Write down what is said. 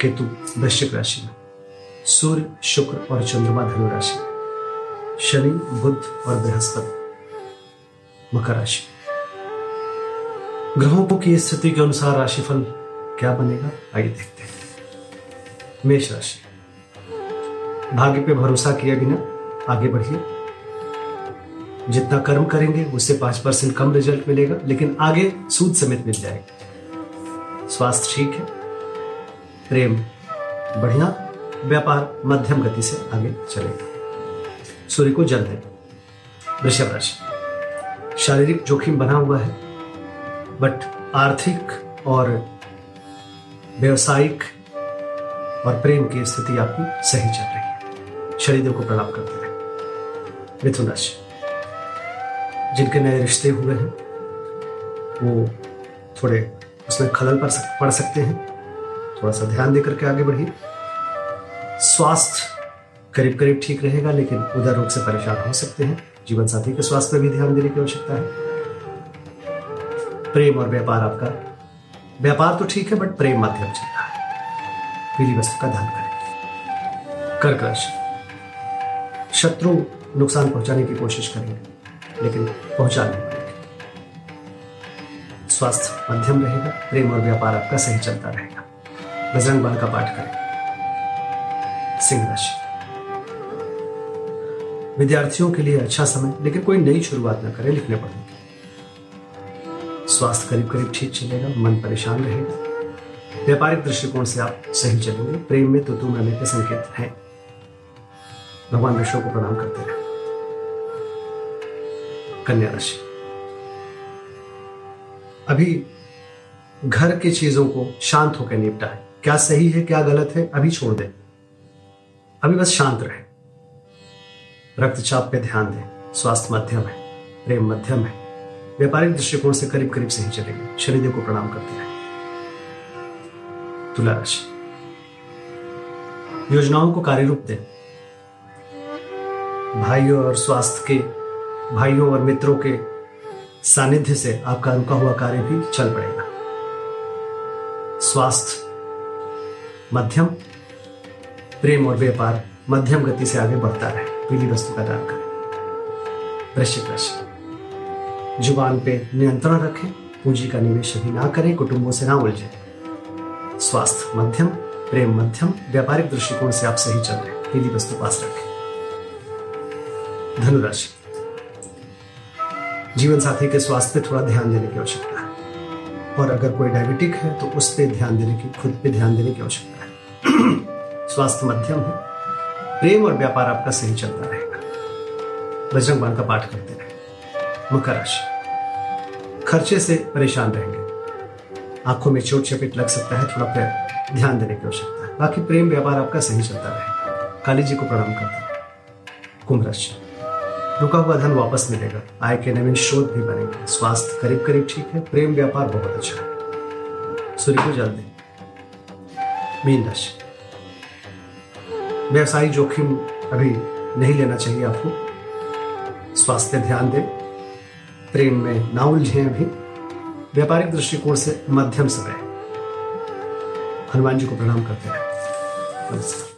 केतु, वृश्चिक राशि में। सूर्य, शुक्र और चंद्रमा धनु राशि शनि बुद्ध और बृहस्पति, मकर राशि ग्रहों को की स्थिति के अनुसार राशिफल क्या बनेगा, आइए देखते हैं। मेष राशि। भाग्य पे भरोसा किए बिना आगे बढ़िए। जितना कर्म करेंगे, उससे पाँच परसेंट कम रिज़ल्ट मिलेगा, लेकिन आगे सूद समेत मिल जाएगा। स्वास्थ्य ठीक है प्रेम बढ़िया व्यापार मध्यम गति से आगे चलेगा सूर्य को जल है वृषभ राशि। शारीरिक जोखिम बना हुआ है बट आर्थिक और व्यवसायिक और प्रेम की स्थिति आपकी सही चल रही है। शनिदेव को प्रणाम करते रहे। मिथुन राशि। जिनके नए रिश्ते हुए हैं वो थोड़े उसमें खलल सक, पड़ सकते हैं। थोड़ा सा ध्यान देकर के आगे बढ़िए। स्वास्थ्य करीब करीब ठीक रहेगा, लेकिन उधर रोग से परेशान हो सकते हैं। जीवन साथी के स्वास्थ्य पर भी ध्यान देने की आवश्यकता है। प्रेम और व्यापार आपका। व्यापार तो ठीक है, बट प्रेम माध्यम चल रहा है पीली वस्तु का ध्यान करें। कर्क राशि शत्रु नुकसान पहुँचाने की कोशिश करेंगे, लेकिन पहुँचा नहीं पाएँगे। स्वास्थ्य मध्यम रहेगा, प्रेम और व्यापार आपका सही चलता रहेगा। बजरंग बाण का पाठ करें। सिंह राशि। विद्यार्थियों के लिए अच्छा समय, लेकिन कोई नई शुरुआत न करें, लिखने पढ़ने की स्वास्थ्य करीब करीब ठीक चलेगा, मन परेशान रहेगा। व्यापारिक दृष्टिकोण से आप सही चलेंगे, प्रेम में तो तुम रहने के संकेत हैं। भगवान विष्णु को प्रणाम करते रहे। कन्या राशि। अभी घर की चीज़ों को शांत होकर निपटा है क्या सही है, क्या गलत है, अभी छोड़ दें। अभी बस शांत रहे। रक्तचाप पे ध्यान दें। स्वास्थ्य मध्यम है, प्रेम मध्यम है। व्यापारिक दृष्टिकोण से करीब करीब सही चलेंगे। शनिदेव को प्रणाम करते रहे। तुला राशि योजनाओं को कार्य रूप दें। भाइयों और स्वास्थ्य के, भाइयों और मित्रों के सानिध्य से आपका रुका हुआ कार्य भी चल पड़ेगा। स्वास्थ्य मध्यम प्रेम और व्यापार मध्यम गति से आगे बढ़ता रहे, पीली वस्तु का दान करें। वृश्चिक राशि। ज़ुबान पे नियंत्रण रखें, पूंजी का निवेश अभी ना करें, कुटुंबों से ना उलझे। स्वास्थ्य मध्यम, प्रेम मध्यम, व्यापारिक दृष्टिकोण से आप सही चल रहे पीली वस्तु पास रखें। धनुराशि। जीवन साथी के स्वास्थ्य पे थोड़ा ध्यान देने की आवश्यकता है। और अगर कोई डायबिटिक है तो उस पर ध्यान देने की, खुद पे ध्यान देने की आवश्यकता है। स्वास्थ्य मध्यम है। प्रेम और व्यापार आपका सही चलता रहेगा। बजरंग बाण का पाठ करते रहे। मकर राशि। खर्चे से परेशान रहेंगे। आँखों में चोट चपेट लग सकता है, थोड़ा ध्यान देने की आवश्यकता है। बाकी प्रेम, व्यापार आपका सही चलता रहेगा। काली जी को प्रणाम करते हैं। कुंभ राशि। रुका हुआ धन वापस मिलेगा। आय के नवीन स्रोत भी बनेंगे। स्वास्थ्य करीब करीब ठीक है। प्रेम, व्यापार बहुत अच्छा है। सूर्य को जल दें। मीन राशि व्यवसायिक जोखिम अभी नहीं लेना चाहिए आपको। स्वास्थ्य ध्यान दें। प्रेम में ना उलझे अभी। व्यापारिक दृष्टिकोण से मध्यम समय। हनुमान जी को प्रणाम करते हैं। नमस्कार।